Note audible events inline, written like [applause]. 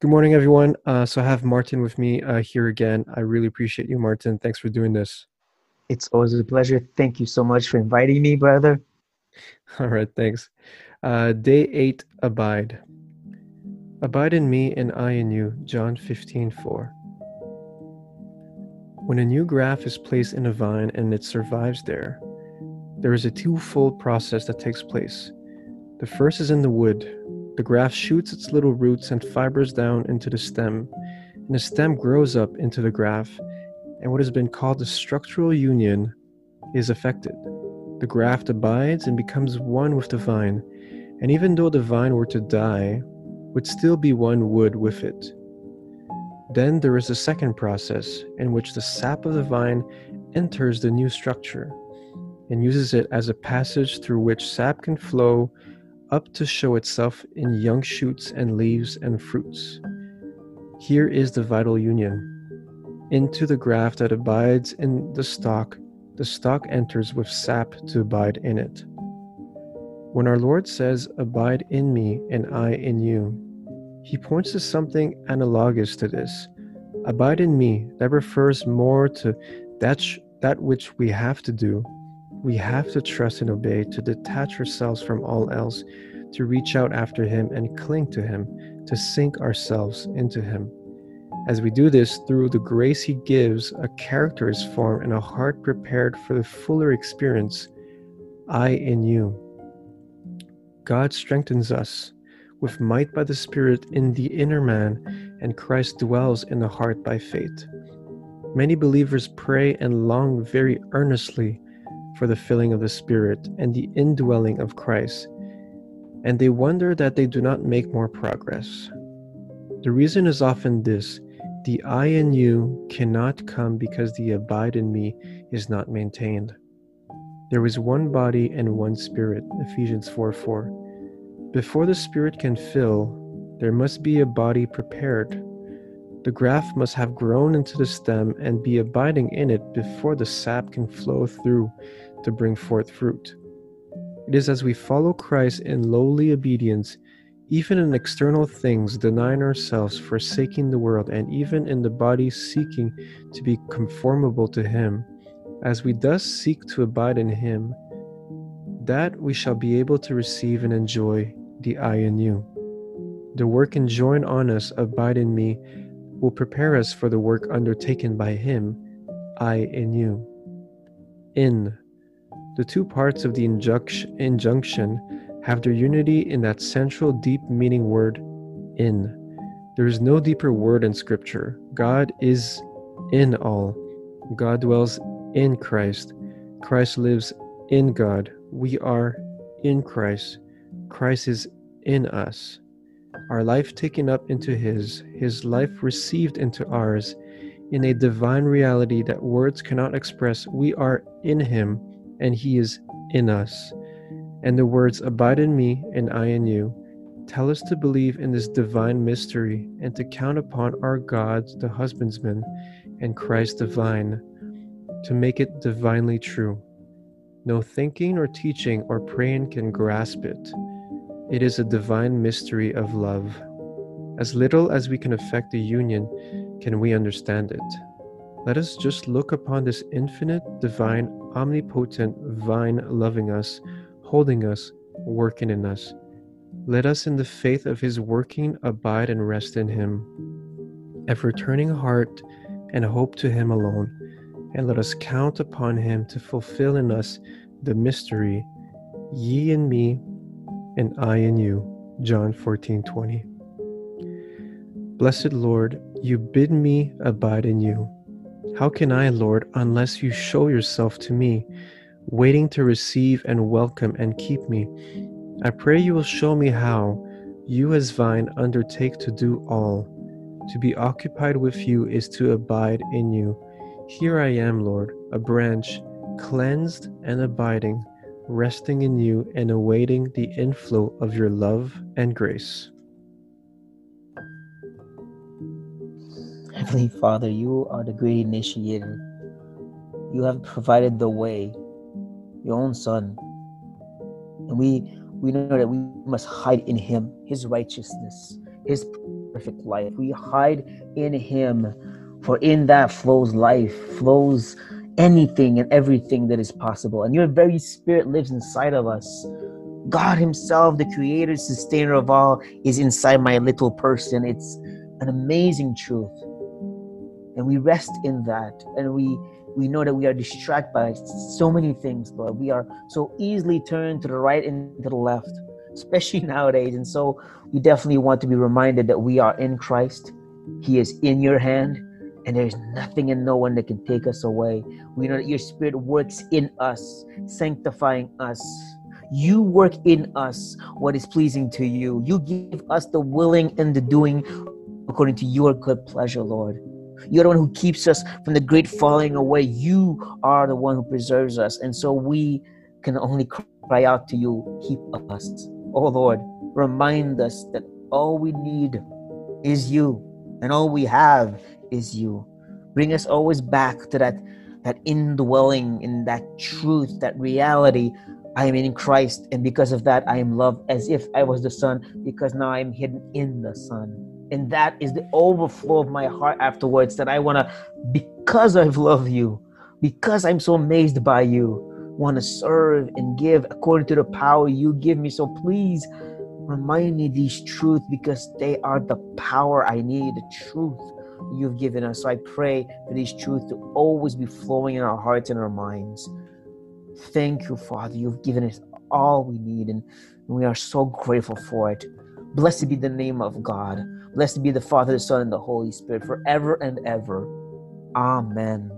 Good morning, everyone. Uh, so I have Martin with me uh, here again. I really appreciate you, Martin. Thanks for doing this. It's always a pleasure. Thank you so much for inviting me, brother. [laughs] All right, thanks. Uh, day eight, abide. Abide in me and I in you. John 15, 4. When a new graft is placed in a vine and it survives there, there is a twofold process that takes place. The first is in the wood, the graft shoots its little roots and fibers down into the stem, and the stem grows up into the graft, and what has been called the structural union is affected. The graft abides and becomes one with the vine, and even though the vine were to die, would still be one wood with it. Then there is a second process in which the sap of the vine enters the new structure and uses it as a passage through which sap can flow up to show itself in young shoots and leaves and fruits. Here is the vital union. Into the graft that abides in the stock, the stock enters with sap to abide in it. When our Lord says, Abide in me and I in you, he points to something analogous to this. Abide in me, that refers more to that, sh- that which we have to do we have to trust and obey, to detach ourselves from all else, to reach out after Him and cling to Him, to sink ourselves into Him. As we do this through the grace He gives, a character is formed and a heart prepared for the fuller experience I in you. God strengthens us with might by the Spirit in the inner man, and Christ dwells in the heart by faith. Many believers pray and long very earnestly for the filling of the Spirit and the indwelling of Christ, and they wonder that they do not make more progress. The reason is often this the I in you cannot come because the abide in me is not maintained. There is one body and one spirit, Ephesians 4 4. Before the spirit can fill, there must be a body prepared. The graft must have grown into the stem and be abiding in it before the sap can flow through to bring forth fruit. It is as we follow Christ in lowly obedience, even in external things, denying ourselves, forsaking the world, and even in the body seeking to be conformable to Him, as we thus seek to abide in Him, that we shall be able to receive and enjoy the I in you. The work enjoined on us, abide in me, will prepare us for the work undertaken by Him, I in you. In the two parts of the injunction have their unity in that central deep meaning word, in. There is no deeper word in Scripture. God is in all. God dwells in Christ. Christ lives in God. We are in Christ. Christ is in us. Our life taken up into His, His life received into ours. In a divine reality that words cannot express, we are in Him and He is in us. And the words, Abide in me and I in you, tell us to believe in this divine mystery and to count upon our God, the husbandman, and Christ divine, to make it divinely true. No thinking or teaching or praying can grasp it. It is a divine mystery of love. As little as we can affect the union, can we understand it. Let us just look upon this infinite, divine, omnipotent vine loving us, holding us, working in us. Let us, in the faith of his working, abide and rest in him. Have returning heart and hope to him alone, and let us count upon him to fulfill in us the mystery, ye in me, and I in you. John 14 20. Blessed Lord, you bid me abide in you. How can I, Lord, unless you show yourself to me, waiting to receive and welcome and keep me? I pray you will show me how you, as vine, undertake to do all. To be occupied with you is to abide in you. Here I am, Lord, a branch, cleansed and abiding, resting in you and awaiting the inflow of your love and grace. Heavenly Father, you are the great initiator. You have provided the way, your own Son. And we we know that we must hide in him, his righteousness, his perfect life. We hide in Him, for in that flows life, flows anything and everything that is possible. And your very spirit lives inside of us. God Himself, the creator, sustainer of all, is inside my little person. It's an amazing truth. And we rest in that. And we we know that we are distracted by so many things, Lord. We are so easily turned to the right and to the left, especially [laughs] nowadays. And so we definitely want to be reminded that we are in Christ. He is in your hand and there's nothing and no one that can take us away. We know that your spirit works in us, sanctifying us. You work in us what is pleasing to you. You give us the willing and the doing according to your good pleasure, Lord. You're the one who keeps us from the great falling away. You are the one who preserves us. And so we can only cry out to you, keep us. Oh Lord, remind us that all we need is you, and all we have is you. Bring us always back to that that indwelling in that truth, that reality. I am in Christ, and because of that, I am loved as if I was the Son, because now I am hidden in the Son. And that is the overflow of my heart afterwards that I want to, because I've loved you, because I'm so amazed by you, want to serve and give according to the power you give me. So please remind me these truths because they are the power I need, the truth you've given us. So I pray for these truths to always be flowing in our hearts and our minds. Thank you, Father. You've given us all we need, and we are so grateful for it. Blessed be the name of God. Blessed be the Father, the Son, and the Holy Spirit forever and ever. Amen.